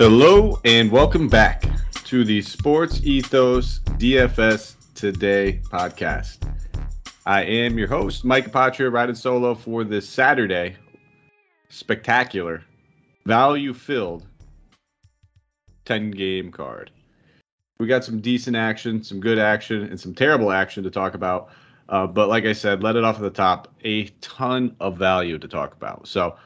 Hello and welcome back to the Sports Ethos DFS Today podcast. I am your host, Mike Apotria, riding solo for this Saturday spectacular, value filled 10 game card. We got some decent action, some good action, and some terrible action to talk about. Uh, but like I said, let it off at the top, a ton of value to talk about. So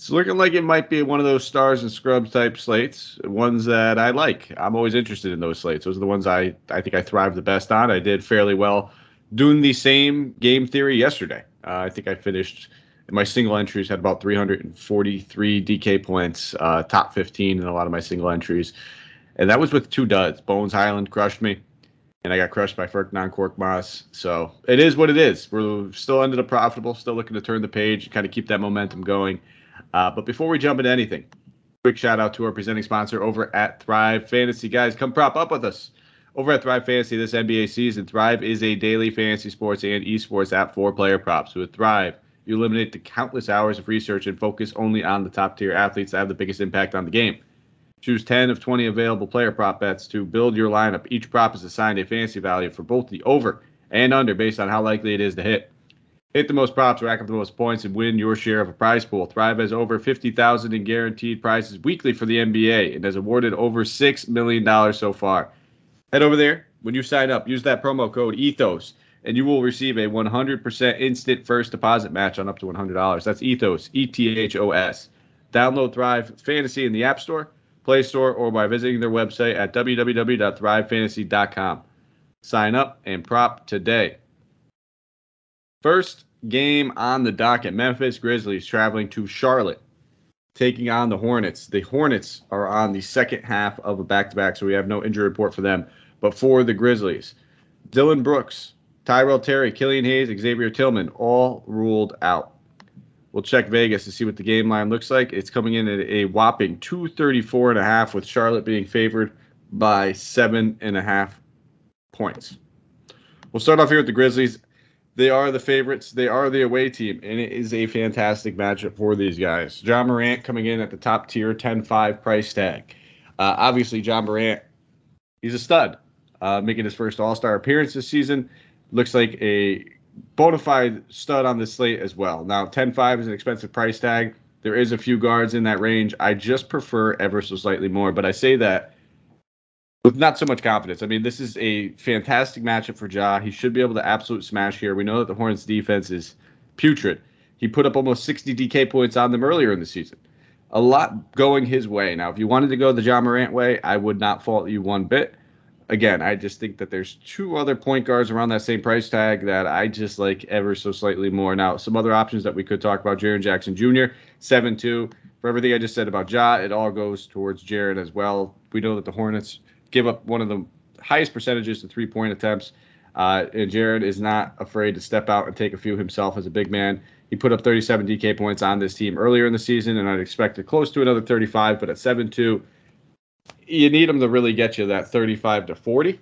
it's looking like it might be one of those stars and scrubs type slates, ones that I like. I'm always interested in those slates. Those are the ones I, I think I thrive the best on. I did fairly well doing the same game theory yesterday. Uh, I think I finished my single entries had about 343 DK points, uh, top 15 in a lot of my single entries. And that was with two duds. Bones Hyland crushed me and I got crushed by Ferdinand Korkmaz. So it is what it is. We're still ended up profitable, still looking to turn the page, kind of keep that momentum going. Uh, but before we jump into anything, quick shout out to our presenting sponsor over at Thrive Fantasy. Guys, come prop up with us. Over at Thrive Fantasy this NBA season, Thrive is a daily fantasy sports and esports app for player props. With Thrive, you eliminate the countless hours of research and focus only on the top tier athletes that have the biggest impact on the game. Choose 10 of 20 available player prop bets to build your lineup. Each prop is assigned a fantasy value for both the over and under based on how likely it is to hit. Hit the most props, rack up the most points, and win your share of a prize pool. Thrive has over 50000 in guaranteed prizes weekly for the NBA and has awarded over $6 million so far. Head over there. When you sign up, use that promo code ETHOS, and you will receive a 100% instant first deposit match on up to $100. That's ETHOS, E T H O S. Download Thrive Fantasy in the App Store Play Store, or by visiting their website at www.thrivefantasy.com. Sign up and prop today. First game on the docket Memphis Grizzlies traveling to Charlotte, taking on the Hornets. The Hornets are on the second half of a back to back, so we have no injury report for them. But for the Grizzlies, Dillon Brooks, Tyrell Terry, Killian Hayes, Xavier Tillman, all ruled out. We'll check Vegas to see what the game line looks like. It's coming in at a whopping 234 and a half, with Charlotte being favored by seven and a half points. We'll start off here with the Grizzlies. They are the favorites. They are the away team, and it is a fantastic matchup for these guys. Ja Morant coming in at the top tier, 10-5 price tag. Uh, obviously, Ja Morant, he's a stud, uh, making his first All-Star appearance this season. Looks like a bona fide stud on the slate as well. Now, 10-5 is an expensive price tag. There is a few guards in that range. I just prefer ever so slightly more, but I say that with not so much confidence. I mean, this is a fantastic matchup for Ja. He should be able to absolute smash here. We know that the Hornets defense is putrid. He put up almost 60 DK points on them earlier in the season. A lot going his way. Now, if you wanted to go the Ja Morant way, I would not fault you one bit again, I just think that there's two other point guards around that same price tag that I just like ever so slightly more. Now, some other options that we could talk about: Jaren Jackson Jr. seven two. For everything I just said about Ja, it all goes towards Jaren as well. We know that the Hornets give up one of the highest percentages to three point attempts. Uh, and Jaren is not afraid to step out and take a few himself as a big man. He put up 37 DK points on this team earlier in the season, and I'd expect it close to another 35. But at 7 2, you need him to really get you that 35 to 40,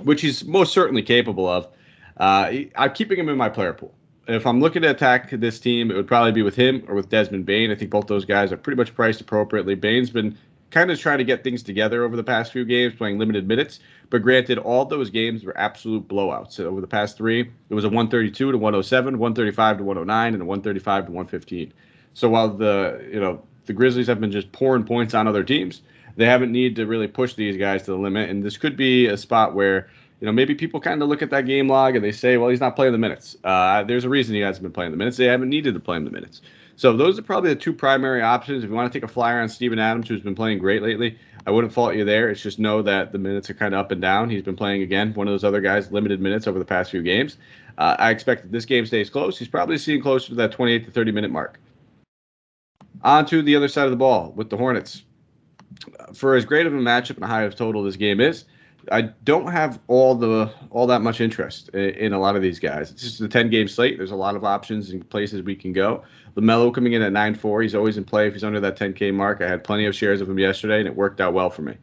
which he's most certainly capable of. Uh, I'm keeping him in my player pool. If I'm looking to attack this team, it would probably be with him or with Desmond Bane. I think both those guys are pretty much priced appropriately. Bane's been kind of trying to get things together over the past few games, playing limited minutes. But granted, all those games were absolute blowouts. So over the past three, it was a 132 to 107, 135 to 109, and a 135 to 115. So while the you know the Grizzlies have been just pouring points on other teams, they haven't needed to really push these guys to the limit. And this could be a spot where, you know, maybe people kind of look at that game log and they say, well, he's not playing the minutes. Uh, there's a reason he hasn't been playing the minutes. They haven't needed to play him the minutes. So those are probably the two primary options. If you want to take a flyer on Steven Adams, who's been playing great lately, I wouldn't fault you there. It's just know that the minutes are kind of up and down. He's been playing again, one of those other guys, limited minutes over the past few games. Uh, I expect that this game stays close. He's probably seeing closer to that 28 to 30 minute mark. On to the other side of the ball with the Hornets for as great of a matchup and a high of total this game is, I don't have all the all that much interest in, in, a lot of these guys. It's just a 10 game slate. There's a lot of options and places we can go. LaMelo coming in at 9-4. He's always in play if he's under that 10K mark. I had plenty of shares of him yesterday, and it worked out well for me.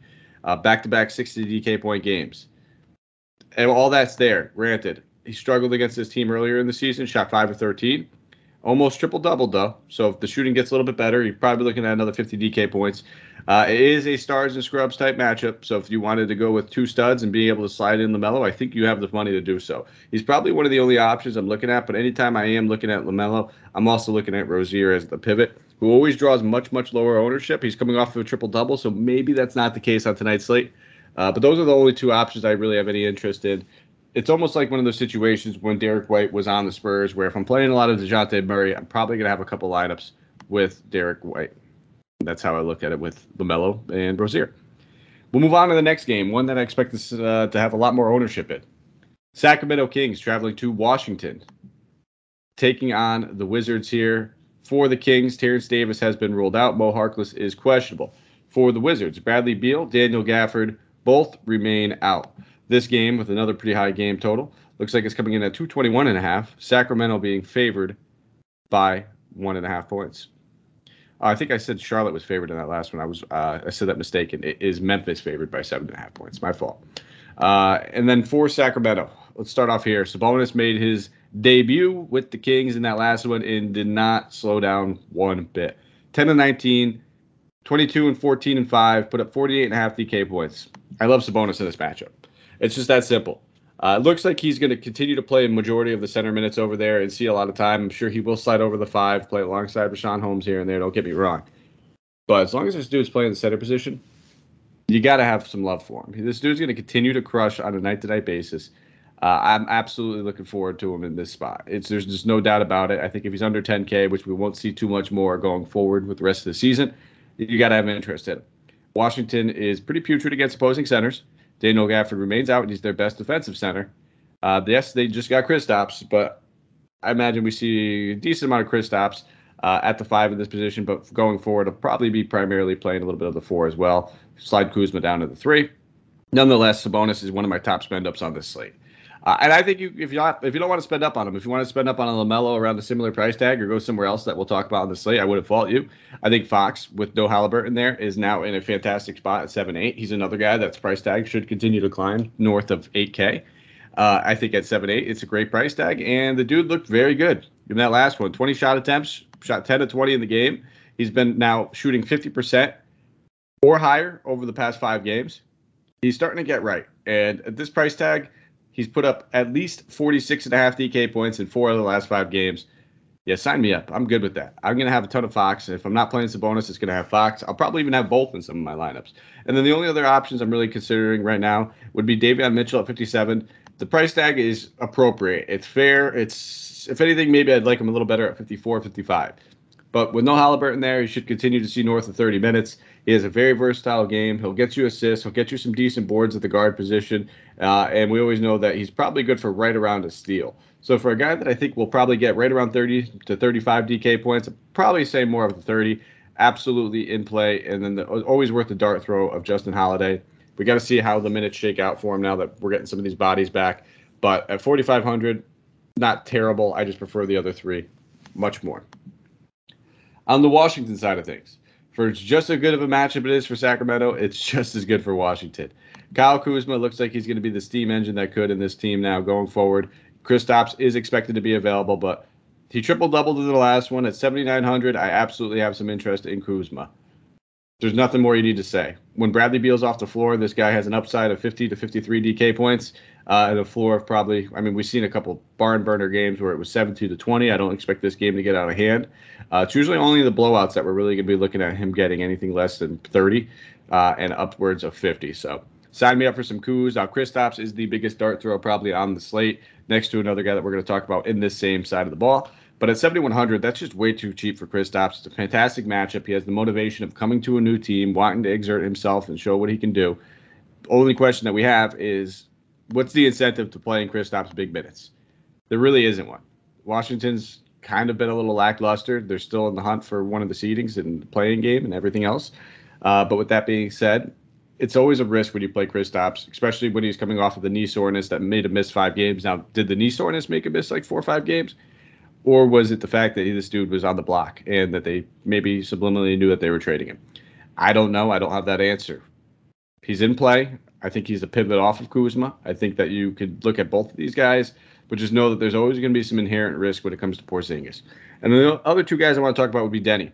Back to back 60 DK point games. And all that's there. Granted, he struggled against this team earlier in the season, shot 5 of 13. almost triple double though. So if the shooting gets a little bit better, you're probably looking at another 50 DK points. Uh, it is a stars and scrubs type matchup. So if you wanted to go with two studs and being able to slide in LaMelo, I think you have the money to do so. He's probably one of the only options I'm looking at. But anytime I am looking at LaMelo, I'm also looking at Rozier as the pivot, who always draws much much lower ownership. He's coming off of a triple double, so maybe that's not the case on tonight's slate. Uh, but those are the only two options I really have any interest in it's almost like one of those situations when Derrick White was on the Spurs, where if I'm playing a lot of Dejounte Murray, I'm probably gonna have a couple lineups with Derrick White. That's how I look at it with Lamelo and Rozier. We'll move on to the next game, one that I expect this, uh, to have a lot more ownership in. Sacramento Kings traveling to Washington, taking on the Wizards here. For the Kings, Terrence Davis has been ruled out. Mo Harkless is questionable. For the Wizards, Bradley Beal, Daniel Gafford both remain out this game with another pretty high game total. Looks like it's coming in at 221 and a half. Sacramento being favored by one and a half points. Uh, I think I said Charlotte was favored in that last one. I was uh, I said that mistaken. It is Memphis favored by seven and a half points. My fault. Uh, and then for Sacramento, let's start off here. Sabonis made his debut with the Kings in that last one and did not slow down one bit. 10 and 19, 22 and 14 and 5, put up 48 and a half DK points. I love Sabonis in this matchup. It's just that simple. Uh, it looks like he's going to continue to play a majority of the center minutes over there and see a lot of time. I'm sure he will slide over the five, play alongside Richaun Holmes here and there. Don't get me wrong. But as long as this dude's playing the center position, you got to have some love for him. This dude's going to continue to crush on a night to night basis. Uh, I'm absolutely looking forward to him in this spot. It's there's just no doubt about it. I think if he's under 10K, which we won't see too much more going forward with the rest of the season, you got to have an interest in him. Washington is pretty putrid against opposing centers. Daniel Gafford remains out. And he's their best defensive center. Uh, yes, they just got Kristaps, but I imagine we see a decent amount of Kristaps uh, at the five in this position. But going forward, he'll probably be primarily playing a little bit of the four as well. Slide Kuzma down to the three. Nonetheless, Sabonis is one of my top spend ups on this slate. Uh, and I think you, if you if you don't want to spend up on him, if you want to spend up on a Lamelo around a similar price tag or go somewhere else that we'll talk about on the slate, I wouldn't fault you. I think Fox with no Halliburton there is now in a fantastic spot at seven eight. He's another guy that's price tag should continue to climb north of eight k. Uh, I think at seven eight, it's a great price tag, and the dude looked very good in that last one. Twenty shot attempts, shot ten to twenty in the game. He's been now shooting fifty percent or higher over the past five games. He's starting to get right, and at this price tag He's put up at least 46 and a half DK points in four of the last five games. Yeah, sign me up. I'm good with that. I'm going to have a ton of Fox. If I'm not playing Sabonis, it's going to have Fox. I'll probably even have both in some of my lineups. And then the only other options I'm really considering right now would be Davion Mitchell at 57. The price tag is appropriate. It's fair. It's, if anything, maybe I'd like him a little better at 54, 55. But with no Halliburton there, he should continue to see north of 30 minutes. He has a very versatile game. He'll get you assists. He'll get you some decent boards at the guard position. Uh, and we always know that he's probably good for right around a steal. So for a guy that I think will probably get right around 30 to 35 DK points, probably say more of the 30. Absolutely in play. And then the, always worth the dart throw of Justin Holiday. We got to see how the minutes shake out for him now that we're getting some of these bodies back. But at 4,500, not terrible. I just prefer the other three much more. On the Washington side of things, for just as good of a matchup it is for Sacramento, it's just as good for Washington. Kyle Kuzma looks like he's going to be the steam engine that could in this team now going forward. Kristaps is expected to be available, but he triple doubled in the last one at 7,900. I absolutely have some interest in Kuzma. There's nothing more you need to say. When Bradley Beal's off the floor, this guy has an upside of 50 to 53 DK points uh, and a floor of probably. I mean, we've seen a couple barn burner games where it was 72 to 20. I don't expect this game to get out of hand. Uh, it's usually only the blowouts that we're really going to be looking at him getting anything less than 30 uh, and upwards of 50. So sign me up for some coups. Now, Kristaps is the biggest dart throw probably on the slate, next to another guy that we're going to talk about in this same side of the ball. But at 7,100, that's just way too cheap for Kristaps. It's a fantastic matchup. He has the motivation of coming to a new team, wanting to exert himself and show what he can do. Only question that we have is what's the incentive to playing Kristaps big minutes? There really isn't one. Washington's kind of been a little lackluster. They're still in the hunt for one of the seedings and the playing game and everything else. Uh, but with that being said, it's always a risk when you play Kristaps, especially when he's coming off of the knee soreness that made him miss five games. Now, did the knee soreness make him miss like four or five games? Or was it the fact that this dude was on the block and that they maybe subliminally knew that they were trading him? I don't know. I don't have that answer. He's in play. I think he's a pivot off of Kuzma. I think that you could look at both of these guys but just know that there's always going to be some inherent risk when it comes to Porzingis. And the other two guys I want to talk about would be Deni.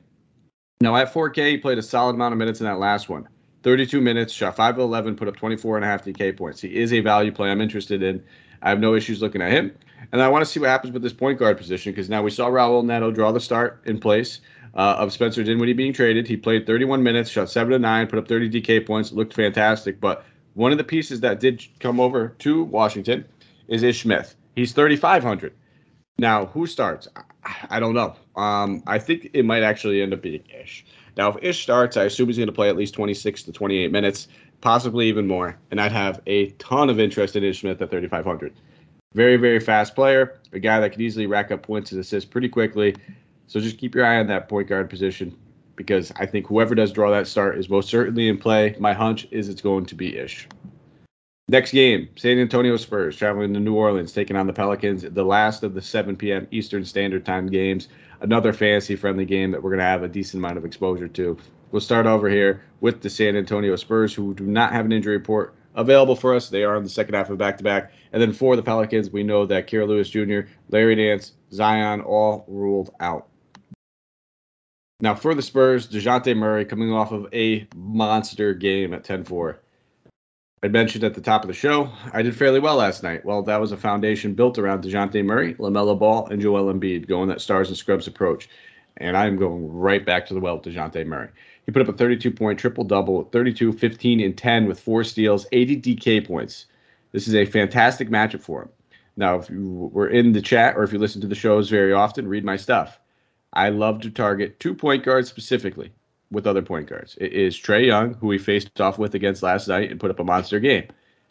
Now at 4K, he played a solid amount of minutes in that last one. 32 minutes, shot 5 of 11, put up 24 and a half DK points. He is a value play I'm interested in. I have no issues looking at him. And I want to see what happens with this point guard position because now we saw Raul Neto draw the start in place uh, of Spencer Dinwiddie being traded. He played 31 minutes, shot 7 to 9, put up 30 DK points, looked fantastic. But one of the pieces that did come over to Washington is Ish Smith. He's 3,500. Now, who starts? I don't know. Um, I think it might actually end up being Ish. Now, if Ish starts, I assume he's going to play at least 26 to 28 minutes, possibly even more. And I'd have a ton of interest in Ish Smith at 3,500. Very, very fast player, a guy that could easily rack up points and assists pretty quickly. So just keep your eye on that point guard position because I think whoever does draw that start is most certainly in play. My hunch is it's going to be Ish. Next game, San Antonio Spurs traveling to New Orleans, taking on the Pelicans, the last of the 7 p.m. Eastern Standard Time games. Another fantasy friendly game that we're going to have a decent amount of exposure to. We'll start over here with the San Antonio Spurs, who do not have an injury report available for us. They are in the second half of back to back. And then for the Pelicans, we know that Kira Lewis Jr., Larry Nance, Zion all ruled out. Now for the Spurs, DeJounte Murray coming off of a monster game at 10 4. I mentioned at the top of the show, I did fairly well last night. Well, that was a foundation built around DeJounte Murray, LaMelo Ball, and Joel Embiid going that stars and scrubs approach. And I'm going right back to the well with DeJounte Murray. He put up a 32 point triple double, 32, 15, and 10 with four steals, 80 DK points. This is a fantastic matchup for him. Now, if you were in the chat or if you listen to the shows very often, read my stuff. I love to target two point guards specifically with other point guards. It is Trae Young, who we faced off with against last night and put up a monster game.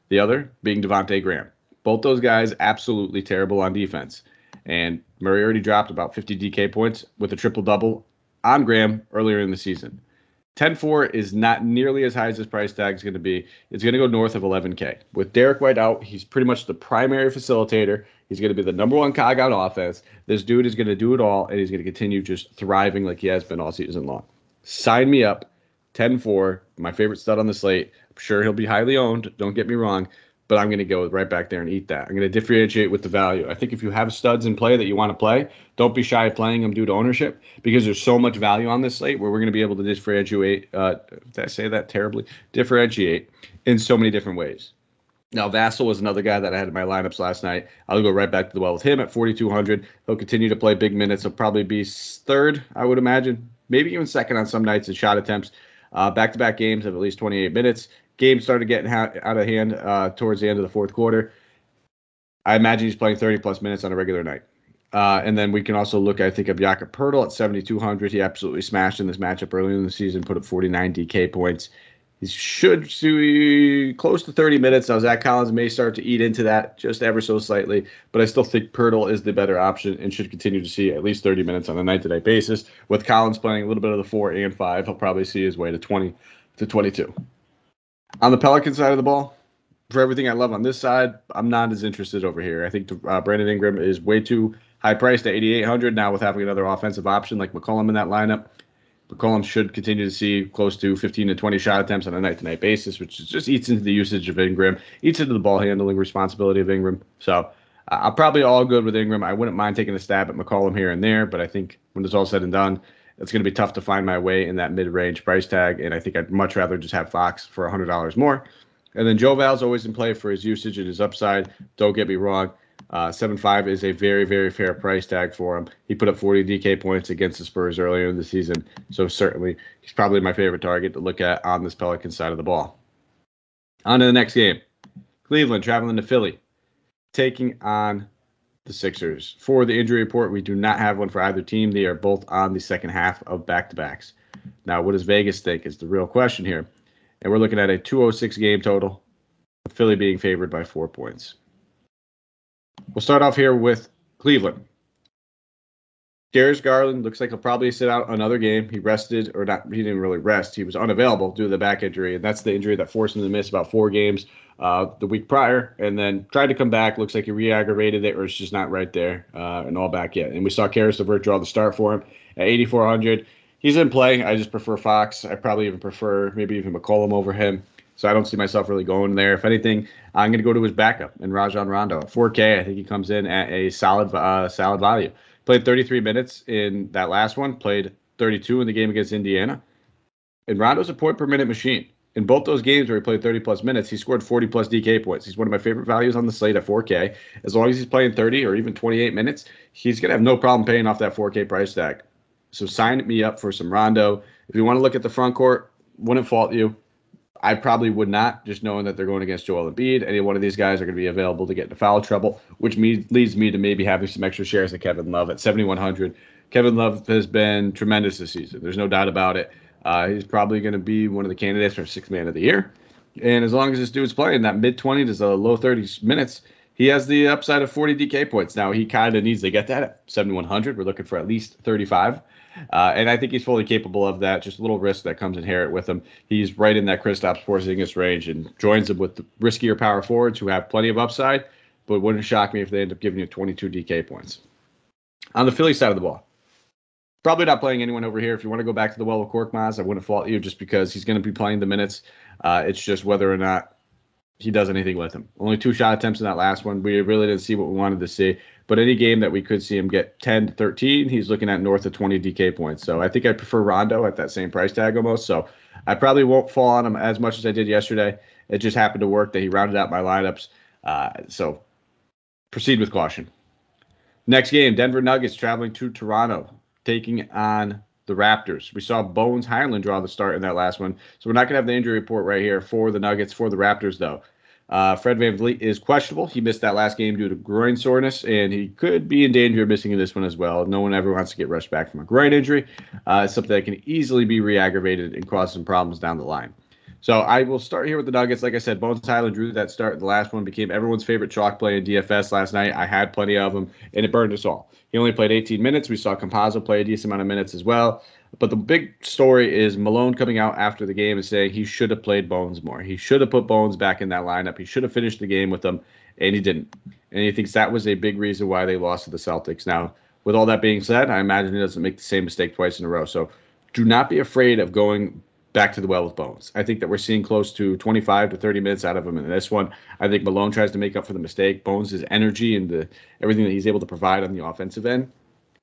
The other being Devonte Graham. Both those guys absolutely terrible on defense. And Murray already dropped about 50 DK points with a triple double on Graham earlier in the season. 10-4 is not nearly as high as his price tag is going to be. It's going to go north of 11K. With Derrick White out, he's pretty much the primary facilitator. He's going to be the number one cog on offense. This dude is going to do it all, and he's going to continue just thriving like he has been all season long. Sign me up. 10-4, my favorite stud on the slate. I'm sure he'll be highly owned. Don't get me wrong, but I'm going to go right back there and eat that. I'm going to differentiate with the value. I think if you have studs in play that you want to play, don't be shy of playing them due to ownership because there's so much value on this slate where we're going to be able to differentiate. Uh, did I say that terribly? Differentiate in so many different ways. Now, Vassell was another guy that I had in my lineups last night. I'll go right back to the well with him at 4,200. He'll continue to play big minutes. He'll probably be third, I would imagine, maybe even second on some nights in shot attempts. Back to back games of at least 28 minutes game started getting ha- out of hand uh, towards the end of the fourth quarter. I imagine he's playing 30 plus minutes on a regular night. Uh, and then we can also look, I think, of Jakob Poeltl at 7,200. He absolutely smashed in this matchup early in the season, put up 49 DK points. He should see close to 30 minutes. Now, Zach Collins may start to eat into that just ever so slightly, but I still think Poeltl is the better option and should continue to see at least 30 minutes on a night to night basis. With Collins playing a little bit of the four and five, he'll probably see his way to 20 to 22. On the Pelican side of the ball, for everything I love on this side, I'm not as interested over here. I think uh, Brandon Ingram is way too high priced at 8,800 now with having another offensive option like McCollum in that lineup. McCollum should continue to see close to 15 to 20 shot attempts on a night to night basis, which just eats into the usage of Ingram, eats into the ball handling responsibility of Ingram. So uh, I'm probably all good with Ingram. I wouldn't mind taking a stab at McCollum here and there, but I think when it's all said and done, it's going to be tough to find my way in that mid-range price tag, and I think I'd much rather just have Fox for $100 more. And then Joe Val's always in play for his usage and his upside. Don't get me wrong. Uh, 7.5 is a very, very fair price tag for him. He put up 40 DK points against the Spurs earlier in the season. So certainly he's probably my favorite target to look at on this Pelican side of the ball. On to the next game. Cleveland traveling to Philly, taking on the Sixers. For the injury report, we do not have one for either team. They are both on the second half of back to backs. Now, what does Vegas think is the real question here? And we're looking at a 206 game total, Philly being favored by four points. We'll start off here with Cleveland. Darius Garland looks like he'll probably sit out another game. He rested, or not, he didn't really rest. He was unavailable due to the back injury, and that's the injury that forced him to miss about four games uh, the week prior, and then tried to come back. Looks like he re-aggravated it, or it's just not right there uh, and all back yet. And we saw Caris LeVert draw the start for him at 8,400. He's in play. I just prefer Fox. I probably even prefer maybe even McCollum over him. So I don't see myself really going there. If anything, I'm going to go to his backup in Rajon Rondo. 4K, I think he comes in at a solid, uh, solid value. Played 33 minutes in that last one. Played 32 in the game against Indiana. And Rondo's a point per minute machine. In both those games where he played 30 plus minutes, he scored 40 plus DK points. He's one of my favorite values on the slate at 4K. As long as he's playing 30 or even 28 minutes, he's going to have no problem paying off that 4K price tag. So sign me up for some Rondo. If you want to look at the front court, wouldn't fault you. I probably would not, just knowing that they're going against Joel Embiid. Any one of these guys are going to be available to get into foul trouble, which me, leads me to maybe having some extra shares of Kevin Love at 7,100. Kevin Love has been tremendous this season. There's no doubt about it. Uh, he's probably going to be one of the candidates for sixth man of the year. And as long as this dude's playing that mid 20s to the low 30s minutes, he has the upside of 40 DK points. Now, he kind of needs to get that at 7,100. We're looking for at least 35. Uh, and I think he's fully capable of that. Just a little risk that comes inherent with him. He's right in that Kristaps Porzingis range and joins him with the riskier power forwards who have plenty of upside. But wouldn't shock me if they end up giving you 22 DK points. On the Philly side of the ball, probably not playing anyone over here. If you want to go back to the well of Korkmaz, I wouldn't fault you just because he's going to be playing the minutes. Uh, it's just whether or not he does anything with him. Only two shot attempts in that last one. We really didn't see what we wanted to see. But any game that we could see him get 10 to 13, he's looking at north of 20 DK points. So I think I prefer Rondo at that same price tag almost. So I probably won't fall on him as much as I did yesterday. It just happened to work that he rounded out my lineups. Uh, so proceed with caution. Next game, Denver Nuggets traveling to Toronto, taking on the Raptors. We saw Bones Hyland draw the start in that last one. So we're not going to have the injury report right here for the Nuggets, for the Raptors, though. Uh, Fred VanVleet is questionable. He missed that last game due to groin soreness, and he could be in danger of missing this one as well. No one ever wants to get rushed back from a groin injury. Uh, it's something that can easily be re-aggravated and cause some problems down the line. So I will start here with the Nuggets. Like I said, Bones Hyland drew that start. The last one became everyone's favorite chalk play in DFS last night. I had plenty of them, and it burned us all. He only played 18 minutes. We saw Campazzo play a decent amount of minutes as well. But the big story is Malone coming out after the game and saying he should have played Bones more. He should have put Bones back in that lineup. He should have finished the game with them, and he didn't. And he thinks that was a big reason why they lost to the Celtics. Now, with all that being said, I imagine he doesn't make the same mistake twice in a row. So do not be afraid of going back to the well with Bones. I think that we're seeing close to 25 to 30 minutes out of him in this one. I think Malone tries to make up for the mistake. Bones' energy and the everything that he's able to provide on the offensive end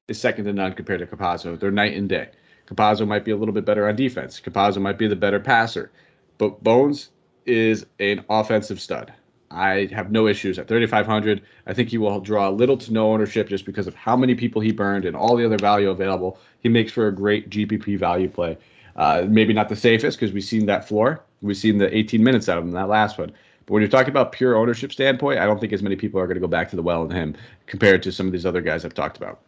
is second to none compared to Campazzo. They're night and day. Campazzo might be a little bit better on defense. Campazzo might be the better passer. But Bones is an offensive stud. I have no issues at 3,500. I think he will draw little to no ownership just because of how many people he burned and all the other value available. He makes for a great GPP value play. Uh, maybe not the safest because we've seen that floor. We've seen the 18 minutes out of him that last one. But when you're talking about pure ownership standpoint, I don't think as many people are going to go back to the well in him compared to some of these other guys I've talked about,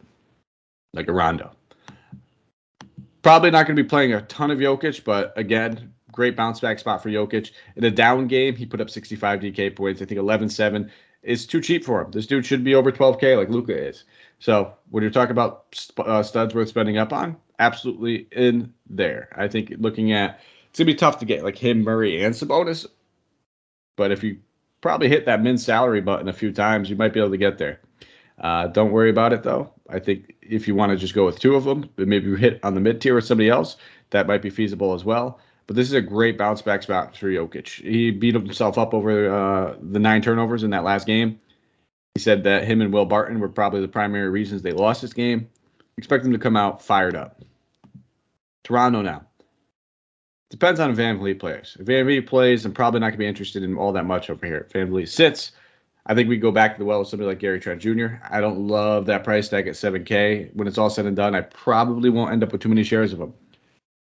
like a Rondo. Probably not going to be playing a ton of Jokic, but again, great bounce back spot for Jokic. In a down game, he put up 65 DK points. I think 11 7 is too cheap for him. This dude should be over 12K like Luka is. So when you're talking about uh, studs worth spending up on, absolutely in there. I think looking at it's gonna be tough to get like him, Murray, and Sabonis. But if you probably hit that min salary button a few times, you might be able to get there. Uh, don't worry about it though. I think if you want to just go with two of them, but maybe you hit on the mid tier with somebody else, that might be feasible as well. But this is a great bounce back spot for Jokic. He beat himself up over uh, the nine turnovers in that last game. He said that him and Will Barton were probably the primary reasons they lost this game. Expect them to come out fired up. Toronto now. Depends on VanVleet plays. If VanVleet plays, I'm probably not going to be interested in all that much over here. If VanVleet sits, I think we go back to the well with somebody like Gary Trent Jr. I don't love that price tag at 7K. When it's all said and done, I probably won't end up with too many shares of him.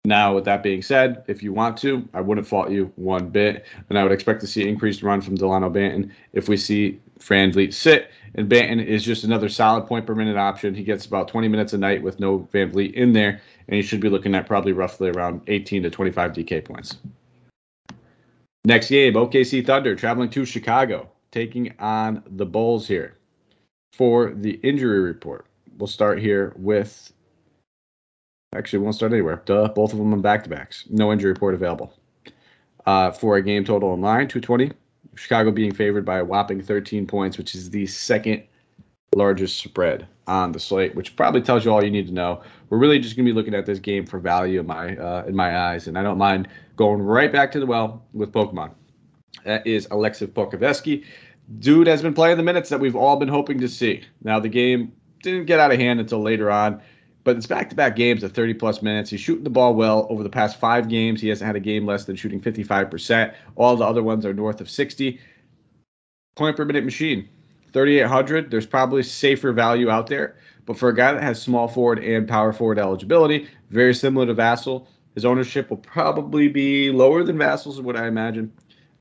Now, with that being said, if you want to, I wouldn't fault you one bit. And I would expect to see increased run from Delano Banton if we see VanVleet sit. And Banton is just another solid point per minute option. He gets about 20 minutes a night with no VanVleet in there. And he should be looking at probably roughly around 18 to 25 DK points. Next game, OKC Thunder traveling to Chicago taking on the Bulls here for the injury report. We'll start here with. Actually, won't start anywhere. Duh, both of them on back to backs. No injury report available. Uh, for a game total online, 220. Chicago being favored by a whopping 13 points, which is the second largest spread on the slate, which probably tells you all you need to know. We're really just going to be looking at this game for value in my uh, in my eyes, and I don't mind going right back to the well with Pokemon. That is Alexei Pokusevski. Dude has been playing the minutes that we've all been hoping to see. Now the game didn't get out of hand until later on, but it's back-to-back games of 30 plus minutes. He's shooting the ball well over the past five games. He hasn't had a game less than shooting 55%. All the other ones are north of 60. Point per minute machine. 3,800. There's probably safer value out there. But for a guy that has small forward and power forward eligibility, very similar to Vassell, his ownership will probably be lower than Vassell's, what I imagine.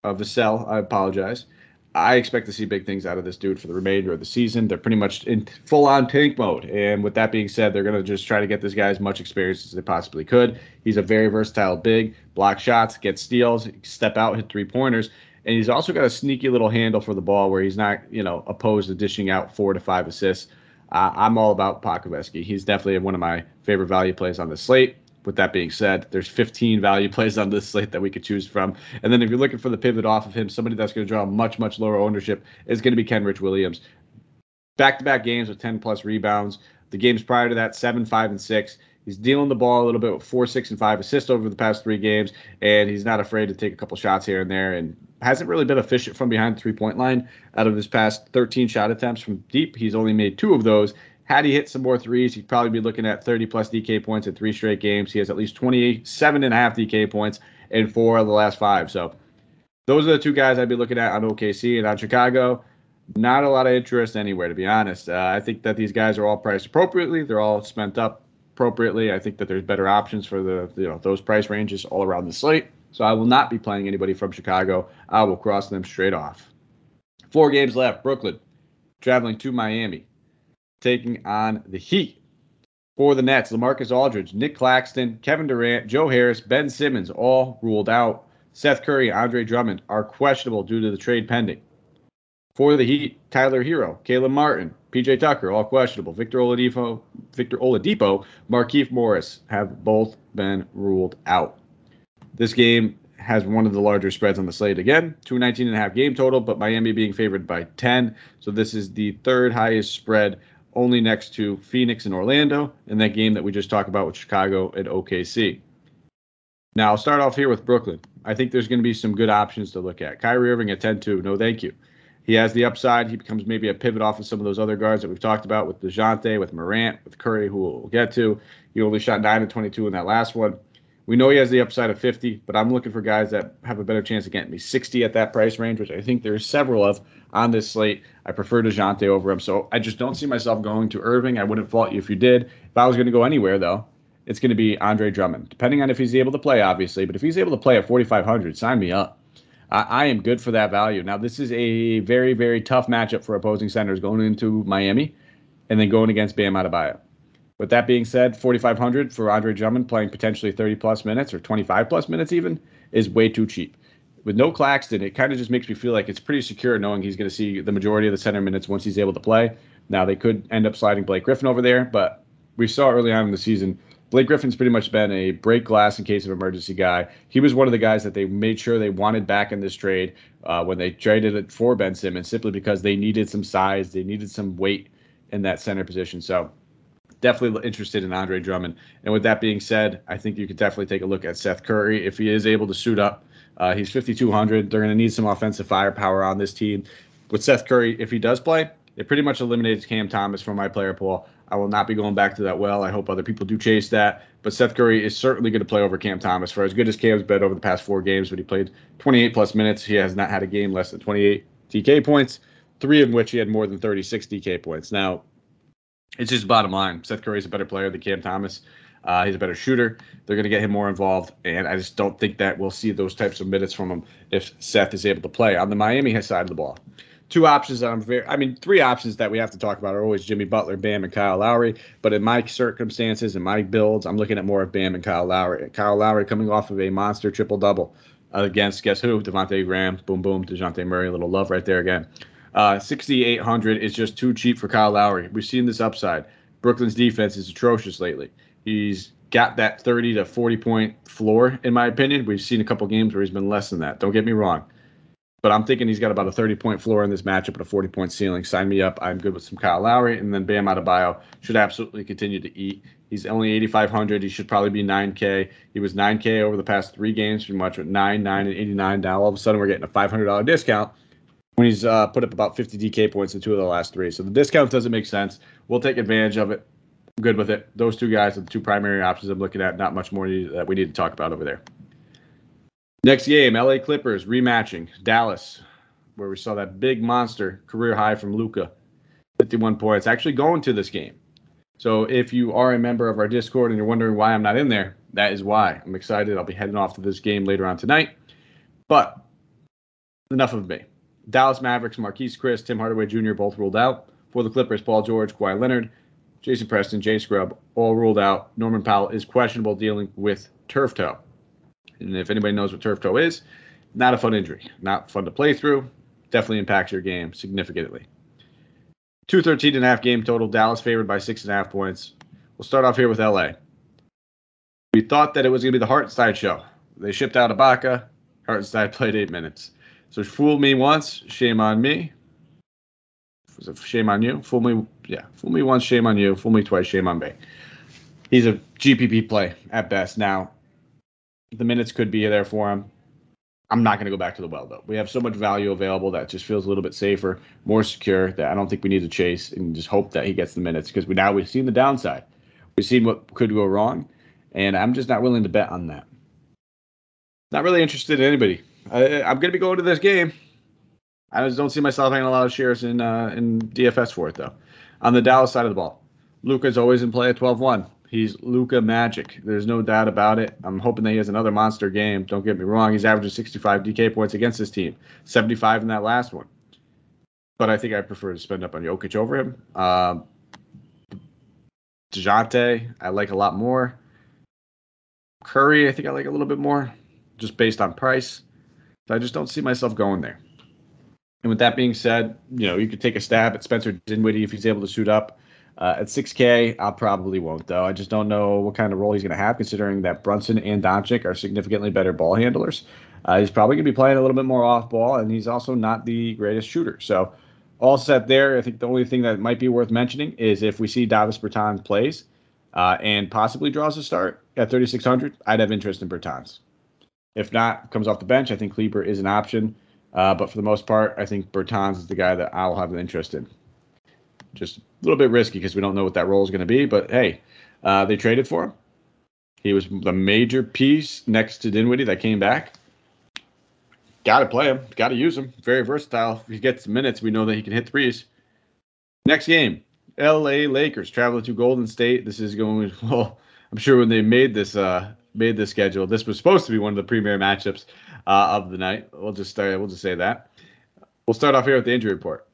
Uh, Vassell, I apologize. I expect to see big things out of this dude for the remainder of the season. They're pretty much in full on tank mode. And with that being said, they're going to just try to get this guy as much experience as they possibly could. He's a very versatile big, block shots, get steals, step out, hit three pointers. And he's also got a sneaky little handle for the ball where he's not, you know, opposed to dishing out four to five assists. Uh, I'm all about Pokusevski. He's definitely one of my favorite value plays on the slate. With that being said, there's 15 value plays on this slate that we could choose from. And then if you're looking for the pivot off of him, somebody that's going to draw much, much lower ownership is going to be Kenrich Williams. Back to back games with 10 plus rebounds. The games prior to that, 7, 5, and 6. He's dealing the ball a little bit with four, six, and five assists over the past three games, and he's not afraid to take a couple shots here and there, and hasn't really been efficient from behind the three point line. Out of his past 13 shot attempts from deep, he's only made two of those. Had he hit some more threes, he'd probably be looking at 30 plus DK points in three straight games. He has at least 27 and a half DK points in four of the last five. So those are the two guys I'd be looking at on OKC and on Chicago. Not a lot of interest anywhere, to be honest. Uh, I think that these guys are all priced appropriately. They're all spent up appropriately. I think that there's better options for the you know those price ranges all around the slate. So I will not be playing anybody from Chicago. I will cross them straight off. Four games left. Brooklyn traveling to Miami, taking on the Heat. For the Nets, LaMarcus Aldridge, Nick Claxton, Kevin Durant, Joe Harris, Ben Simmons all ruled out. Seth Curry, Andre Drummond are questionable due to the trade pending. For the Heat, Tyler Herro, Caleb Martin, PJ Tucker, all questionable. Victor Oladipo, Victor Oladipo, Markieff Morris have both been ruled out. This game has one of the larger spreads on the slate again, 219 and a half game total, but Miami being favored by 10. So this is the third highest spread, only next to Phoenix and Orlando, and that game that we just talked about with Chicago and OKC. Now I'll start off here with Brooklyn. I think there's going to be some good options to look at. Kyrie Irving at 10-2, no thank you. He has the upside. He becomes maybe a pivot off of some of those other guards that we've talked about with DeJounte, with Morant, with Curry, who we'll get to. He only shot 9 and 22 in that last one. We know he has the upside of 50, but I'm looking for guys that have a better chance of getting me 60 at that price range, which I think there's several of on this slate. I prefer DeJounte over him, so I just don't see myself going to Irving. I wouldn't fault you if you did. If I was going to go anywhere, though, it's going to be Andre Drummond, depending on if he's able to play, obviously. But if he's able to play at 4,500, sign me up. I, I am good for that value. Now, this is a very, very tough matchup for opposing centers going into Miami and then going against Bam Adebayo. With that being said, 4,500 for Andre Drummond playing potentially 30 plus minutes or 25 plus minutes even is way too cheap. With no Claxton, it kind of just makes me feel like it's pretty secure knowing he's going to see the majority of the center minutes once he's able to play. Now, they could end up sliding Blake Griffin over there, but we saw early on in the season Blake Griffin's pretty much been a break glass in case of emergency guy. He was one of the guys that they made sure they wanted back in this trade uh, when they traded it for Ben Simmons, simply because they needed some size, they needed some weight in that center position. So definitely interested in Andre Drummond. And with that being said, I think you could definitely take a look at Seth Curry if he is able to suit up. Uh, he's 5,200. They're going to need some offensive firepower on this team. With Seth Curry, if he does play, it pretty much eliminates Cam Thomas from my player pool. I will not be going back to that well. I hope other people do chase that. But Seth Curry is certainly going to play over Cam Thomas. For as good as Cam's been over the past four games, but he played 28 plus minutes, he has not had a game less than 28 DK points, three of which he had more than 36 DK points. Now, it's just bottom line. Seth Curry is a better player than Cam Thomas. Uh, he's a better shooter. They're going to get him more involved, and I just don't think that we'll see those types of minutes from him if Seth is able to play on the Miami side of the ball two options that I'm very, I mean, three options that we have to talk about are always Jimmy Butler, Bam, and Kyle Lowry. But in my circumstances and my builds, I'm looking at more of Bam and Kyle Lowry. Kyle Lowry coming off of a monster triple double against guess who? Devonte Graham, boom, boom, Dejounte Murray, a little love right there again. Uh, 6,800 is just too cheap for Kyle Lowry. We've seen this upside. Brooklyn's defense is atrocious lately. He's got that 30 to 40 point floor, in my opinion. We've seen a couple games where he's been less than that. Don't get me wrong. but I'm thinking he's got about a 30 point floor in this matchup and a 40 point ceiling. Sign me up. I'm good with some Kyle Lowry, and then Bam Adebayo should absolutely continue to eat. He's only 8,500. He should probably be 9K. He was 9K over the past three games, pretty much with 9, 9, and 89. Now all of a sudden we're getting a $500 discount when he's uh, put up about 50 DK points in two of the last three. So the discount doesn't make sense. We'll take advantage of it. I'm good with it. Those two guys are the two primary options I'm looking at. Not much more that we need to talk about over there. Next game, LA Clippers rematching Dallas, where we saw that big monster career high from Luka, 51 points, actually going to this game. So if you are a member of our Discord and you're wondering why I'm not in there, that is why. I'm excited. I'll be heading off to this game later on tonight. But enough of me. Dallas Mavericks, Marquese Chriss, Tim Hardaway Jr. both ruled out. For the Clippers, Paul George, Kawhi Leonard, Jason Preston, Jay Scrubb all ruled out. Norman Powell is questionable dealing with turf toe. And if anybody knows what turf toe is, not a fun injury. Not fun to play through. Definitely impacts your game significantly. 213 and a half game total. Dallas favored by six and a half points. We'll start off here with LA. We thought that it was going to be the Hartenstein show. They shipped out Ibaka. Hartenstein played eight minutes. So fool me once, shame on me. Shame on you. Fool me, yeah. Fool me once, shame on you. Fool me twice, shame on me. He's a GPP play at best. Now, the minutes could be there for him. I'm not going to go back to the well though. We have so much value available that just feels a little bit safer, more secure. That I don't think we need to chase and just hope that he gets the minutes because we now we've seen the downside. We've seen what could go wrong, and I'm just not willing to bet on that. Not really interested in anybody. I, am going to be going to this game. I just don't see myself having a lot of shares in uh, in DFS for it though. On the Dallas side of the ball, Luka's always in play at 12-1. He's Luka Magic. There's no doubt about it. I'm hoping that he has another monster game. Don't get me wrong. He's averaging 65 DK points against his team, 75 in that last one. But I think I prefer to spend up on Jokic over him. Uh, Dejounte, I like a lot more. Curry, I think I like a little bit more, just based on price. So I just don't see myself going there. And with that being said, you know, you could take a stab at Spencer Dinwiddie if he's able to suit up. Uh, at 6K, I probably won't, though. I just don't know what kind of role he's going to have, considering that Brunson and Doncic are significantly better ball handlers. Uh, he's probably going to be playing a little bit more off ball, and he's also not the greatest shooter. So, all set there. I think the only thing that might be worth mentioning is if we see Davis Bertans plays uh, and possibly draws a start at 3,600, I'd have interest in Bertans. If not, comes off the bench, I think Kleber is an option. Uh, but for the most part, I think Bertans is the guy that I'll have an interest in just a little bit risky because we don't know what that role is going to be. But hey, uh, they traded for him. He was the major piece next to Dinwiddie that came back. Got to play him. Got to use him. Very versatile. If he gets minutes, we know that he can hit threes. Next game, L.A. Lakers traveling to Golden State. This is going well. I'm sure when they made this uh, made the schedule, this was supposed to be one of the premier matchups uh, of the night. We'll just start. We'll just say that. We'll start off here with the injury report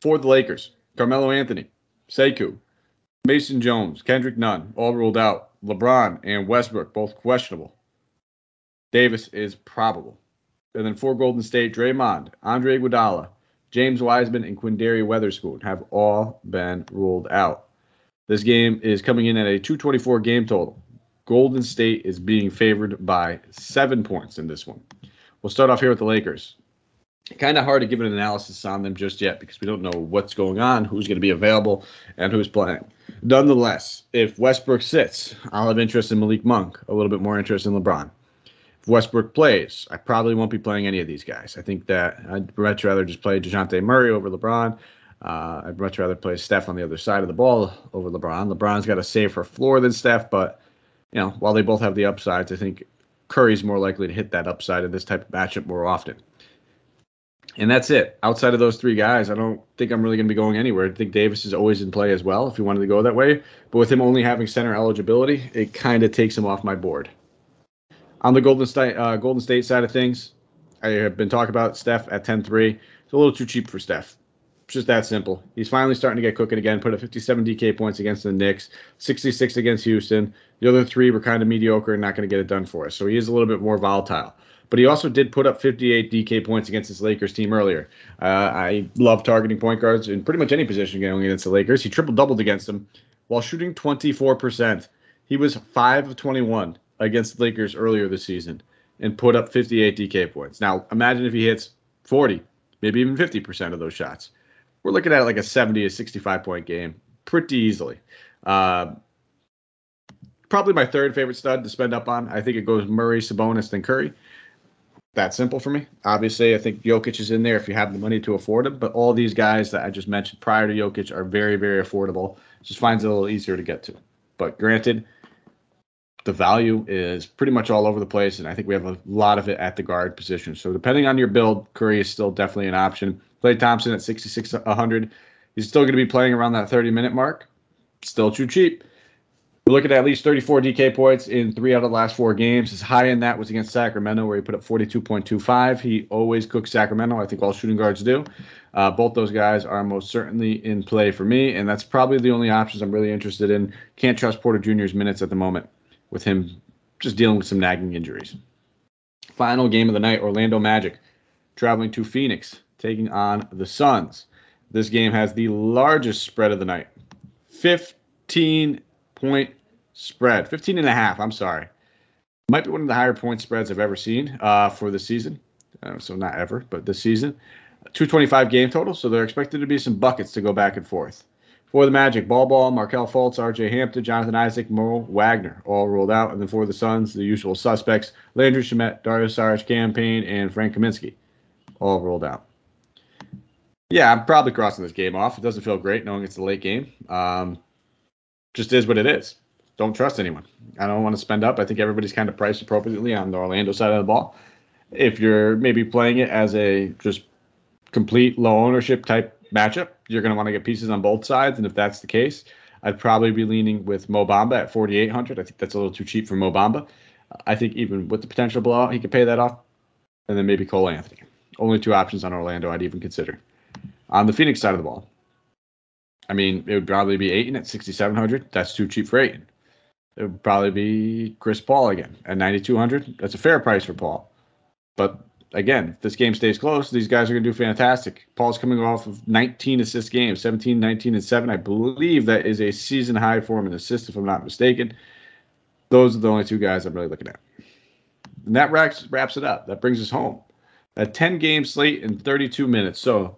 for the Lakers. Carmelo Anthony, Sekou, Mason Jones, Kendrick Nunn, all ruled out. LeBron and Westbrook, both questionable. Davis is probable. And then for Golden State, Draymond, Andre Iguodala, James Wiseman, and Quinndary Weatherspoon have all been ruled out. This game is coming in at a 224 game total. Golden State is being favored by seven points in this one. We'll start off here with the Lakers kind of hard to give an analysis on them just yet because we don't know what's going on, who's going to be available, and who's playing. Nonetheless, if Westbrook sits, I'll have interest in Malik Monk, a little bit more interest in LeBron. If Westbrook plays, I probably won't be playing any of these guys. I think that I'd much rather just play DeJounte Murray over LeBron. Uh, I'd much rather play Steph on the other side of the ball over LeBron. LeBron's got a safer floor than Steph, but you know, while they both have the upsides, I think Curry's more likely to hit that upside in this type of matchup more often. And that's it. Outside of those three guys, I don't think I'm really going to be going anywhere. I think Davis is always in play as well if you wanted to go that way. But with him only having center eligibility, it kind of takes him off my board. On the Golden State, uh, Golden State side of things, I have been talking about Steph at 10 3. It's a little too cheap for Steph. It's just that simple. He's finally starting to get cooking again. Put up 57 DK points against the Knicks, 66 against Houston. The other three were kind of mediocre and not going to get it done for us. So he is a little bit more volatile but he also did put up 58 DK points against his Lakers team earlier. Uh, I love targeting point guards in pretty much any position going against the Lakers. He triple doubled against them while shooting 24%. He was 5 of 21 against the Lakers earlier this season. and put up 58 DK points. Now, imagine if he hits 40, maybe even 50% of those shots. We're looking at like a 70 to 65 point game pretty easily. Uh, probably my third favorite stud to spend up on. I think it goes Murray, Sabonis, then Curry. That simple for me. Obviously, I think Jokic is in there if you have the money to afford him. But all these guys that I just mentioned prior to Jokic are very, very affordable. Just finds it a little easier to get to. But granted, the value is pretty much all over the place, and I think we have a lot of it at the guard position. So depending on your build, Curry is still definitely an option. Klay Thompson at 66 100. He's still going to be playing around that 30 minute mark. Still too cheap. We're looking at at least 34 DK points in three out of the last four games. His high in that was against Sacramento, where he put up 42.25. He always cooks Sacramento. I think all shooting guards do. Uh, both those guys are most certainly in play for me, and that's probably the only options I'm really interested in. Can't trust Porter Jr.'s minutes at the moment with him just dealing with some nagging injuries. Final game of the night Orlando Magic traveling to Phoenix, taking on the Suns. This game has the largest spread of the night 15 point spread. 15 and a half, I'm sorry. Might be one of the higher point spreads I've ever seen uh, for the season. Uh, so not ever, but this season. 225 game total, so they're expected to be some buckets to go back and forth. For the Magic, Bol Bol, Markelle Fultz, RJ Hampton, Jonathan Isaac, Mo Wagner, all rolled out. And then for the Suns, the usual suspects, Landry Shamet, Dario Saric, Cam Payne, and Frank Kaminsky, all rolled out. Yeah, I'm probably crossing this game off. It doesn't feel great knowing it's a late game. Um, just is what it is don't trust anyone. I don't want to spend up. I think everybody's kind of priced appropriately on the Orlando side of the ball. If you're maybe playing it as a just complete low ownership type matchup, you're going to want to get pieces on both sides. And if that's the case, I'd probably be leaning with Mo Bamba at 4,800. I think that's a little too cheap for Mo Bamba. I think even with the potential blowout, he could pay that off. And then maybe Cole Anthony. Only two options on Orlando I'd even consider. On the Phoenix side of the ball, I mean, it would probably be Ayton at 6,700. That's too cheap for Ayton it would probably be Chris Paul again at 9,200. That's a fair price for Paul. But again, if this game stays close, these guys are going to do fantastic. Paul's coming off of 19 assist games, 17, 19, and 7. I believe that is a season high for him in assists, if I'm not mistaken. Those are the only two guys I'm really looking at. And that wraps, wraps it up. That brings us home. A 10 game slate in 32 minutes. So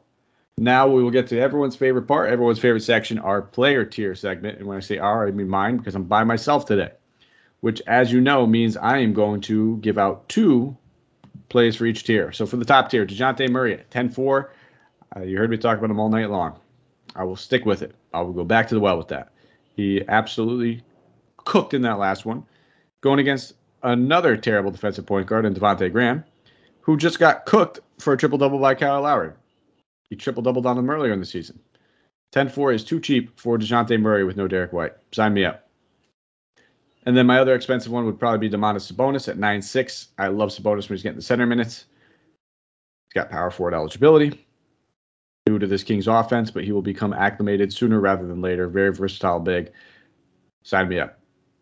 now we will get to everyone's favorite part, everyone's favorite section, our player tier segment. And when I say our, I mean mine because I'm by myself today, which, as you know, means I am going to give out two plays for each tier. So for the top tier, Dejounte Murray at 10 4. Uh, you heard me talk about him all night long. I will stick with it. I will go back to the well with that. He absolutely cooked in that last one, going against another terrible defensive point guard in Devonte' Graham, who just got cooked for a triple double by Kyle Lowry. He triple doubled on them earlier in the season. 10 4 is too cheap for Dejounte Murray with no Derrick White. Sign me up. And then my other expensive one would probably be Domantas Sabonis at 9 6. I love Sabonis when he's getting the center minutes. He's got power forward eligibility. Due to this Kings offense, but he will become acclimated sooner rather than later. Very versatile big. Sign me up.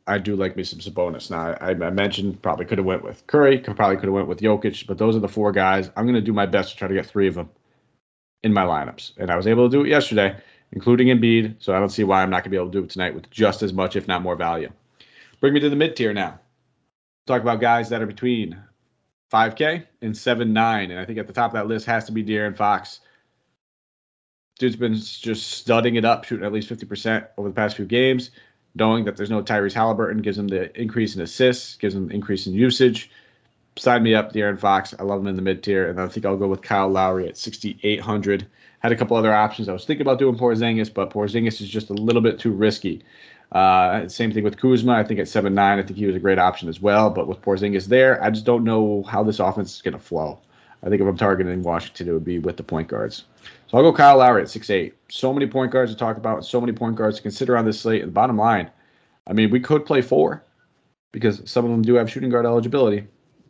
I do like me some Sabonis. Now I, I mentioned probably could have went with Curry, could, probably could have went with Jokic, but those are the four guys. I'm going to do my best to try to get three of them in my lineups. And I was able to do it yesterday, including Embiid. So I don't see why I'm not going to be able to do it tonight with just as much, if not more value. Bring me to the mid tier now. Talk about guys that are between 5K and 7 9. And I think at the top of that list has to be De'Aaron Fox. Dude's been just studding it up, shooting at least 50% over the past few games. Knowing that there's no Tyrese Haliburton gives him the increase in assists, gives him increase in usage sign me up, De'Aaron Fox. I love him in the mid tier, and I think I'll go with Kyle Lowry at 6,800. Had a couple other options. I was thinking about doing Porzingis, but Porzingis is just a little bit too risky. Uh, same thing with Kuzma. I think at seven nine, I think he was a great option as well. But with Porzingis there, I just don't know how this offense is going to flow. I think if I'm targeting Washington, it would be with the point guards. So I'll go Kyle Lowry at six eight. So many point guards to talk about, so many point guards to consider on this slate. And the bottom line, I mean, we could play four because some of them do have shooting guard eligibility.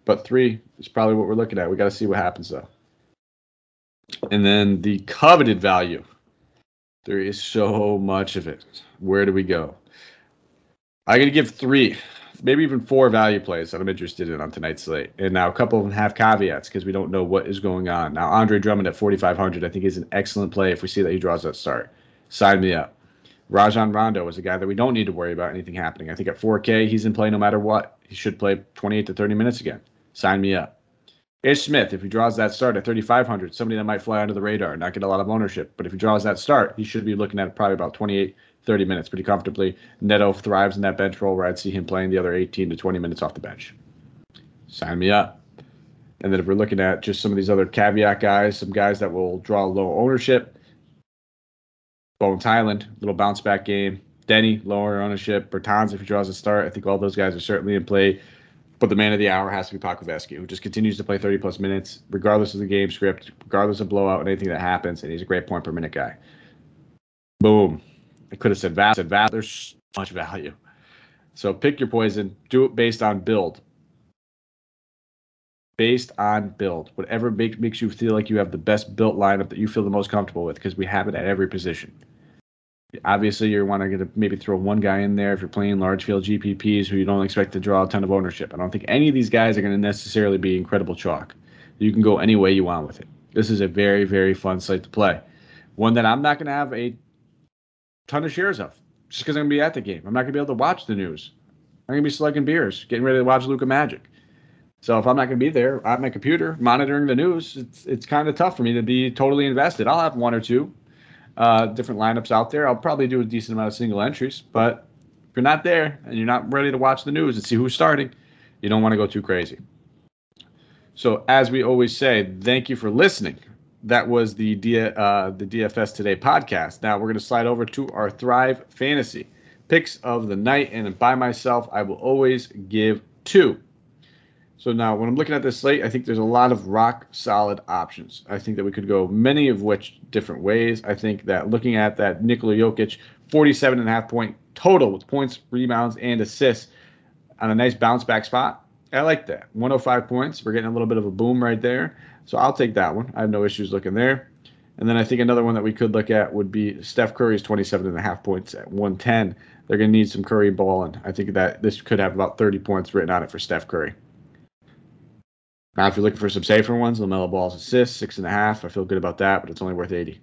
But three is probably what we're looking at. We got to see what happens though. And then the coveted value. There is so much of it. Where do we go? I'm going to give three, maybe even four value plays that I'm interested in on tonight's slate. And now a couple of them have caveats because we don't know what is going on. Now, Andre Drummond at 4,500, I think is an excellent play if we see that he draws that start. Sign me up. Rajon Rondo is a guy that we don't need to worry about anything happening. I think at 4K, he's in play no matter what. He should play 28 to 30 minutes again Sign me up. Ish Smith, if he draws that start at 3,500, somebody that might fly under the radar, not get a lot of ownership. But if he draws that start, he should be looking at probably about 28, 30 minutes pretty comfortably. Neto thrives in that bench role where I'd see him playing the other 18 to 20 minutes off the bench. Sign me up. And then if we're looking at just some of these other caveat guys, some guys that will draw low ownership, Bones Hyland, little bounce back game. Deni, lower ownership. Bertans, if he draws a start, I think all those guys are certainly in play. But the man of the hour has to be Pokusevski, who just continues to play 30 plus minutes, regardless of the game script, regardless of blowout and anything that happens. And he's a great point per minute guy. Boom. I could have said Vass. Said Vass. There's so much value. So pick your poison. Do it based on build. Based on build. Whatever make, makes you feel like you have the best built lineup that you feel the most comfortable with, because we have it at every position. Obviously, you want to get maybe throw one guy in there if you're playing large field GPPs who you don't expect to draw a ton of ownership. I don't think any of these guys are going to necessarily be incredible chalk. You can go any way you want with it. This is a very, very fun slate to play. One that I'm not going to have a ton of shares of just because I'm going to be at the game. I'm not going to be able to watch the news. I'm going to be slugging beers, getting ready to watch Luka Magic. So if I'm not going to be there at my computer monitoring the news, it's it's kind of tough for me to be totally invested. I'll have one or two uh, different lineups out there. I'll probably do a decent amount of single entries, but if you're not there and you're not ready to watch the news and see who's starting, you don't want to go too crazy. So, as we always say, thank you for listening. That was the D- uh, the DFS Today podcast. Now we're going to slide over to our Thrive Fantasy picks of the night, and by myself, I will always give two. So now, when I'm looking at this slate, I think there's a lot of rock solid options. I think that we could go many of which different ways. I think that looking at that Nikola Jokic 47 and a half point total with points, rebounds, and assists on a nice bounce back spot, I like that. 105 points. We're getting a little bit of a boom right there. So I'll take that one. I have no issues looking there. And then I think another one that we could look at would be Steph Curry's 27 and a half points at 110. They're going to need some Curry balling. I think that this could have about 30 points written on it for Steph Curry. Now, if you're looking for some safer ones, LaMelo Ball's assist, six and a half. I feel good about that, but it's only worth 80.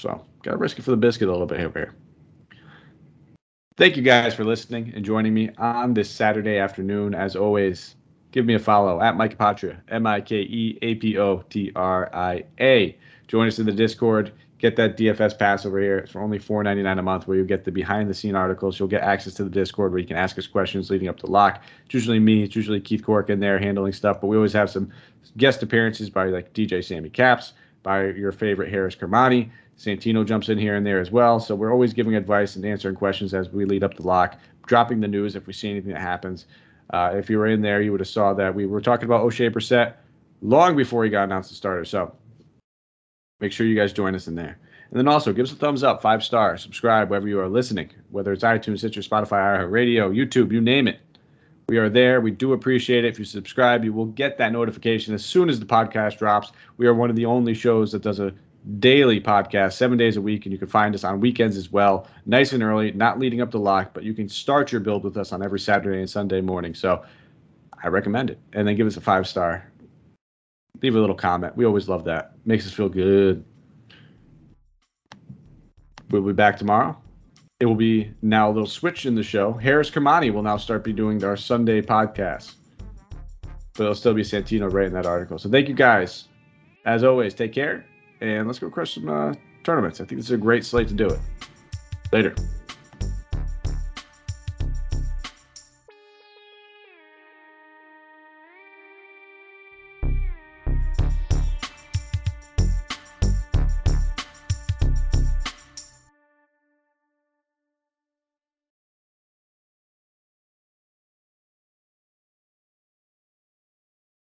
So, got to risk it for the biscuit a little bit here. Thank you guys for listening and joining me on this Saturday afternoon. As always, give me a follow at Mike Apotria, M I K E A P O T R I A. Join us in the Discord get that DFS pass over here. It's for only $4.99 a month, where you get the behind the scene articles. You'll get access to the Discord where you can ask us questions leading up to lock. It's usually me, it's usually Keith Cork in there handling stuff, but we always have some guest appearances by like DJ Sammy Caps, by your favorite Harris Kermani. Santino jumps in here and there as well. So we're always giving advice and answering questions as we lead up to lock, dropping the news if we see anything that happens. Uh, if you were in there, you would have saw that we were talking about Oshae Brissett long before he got announced as starter. So Make sure you guys join us in there. And then also give us a thumbs up, five stars, subscribe wherever you are listening, whether it's iTunes, Stitcher, Spotify, Radio, YouTube, you name it. We are there. We do appreciate it. If you subscribe, you will get that notification as soon as the podcast drops. We are one of the only shows that does a daily podcast, seven days a week, and you can find us on weekends as well, nice and early, not leading up to lock, but you can start your build with us on every Saturday and Sunday morning. So I recommend it. And then give us a five star leave a little comment. We always love that. Makes us feel good. We'll be back tomorrow. It will be now a little switch in the show. Harris Kermani will now start be doing our Sunday podcast. But it'll still be Santino in that article. So thank you guys. As always, take care and let's go crush some uh, tournaments. I think this is a great slate to do it. Later.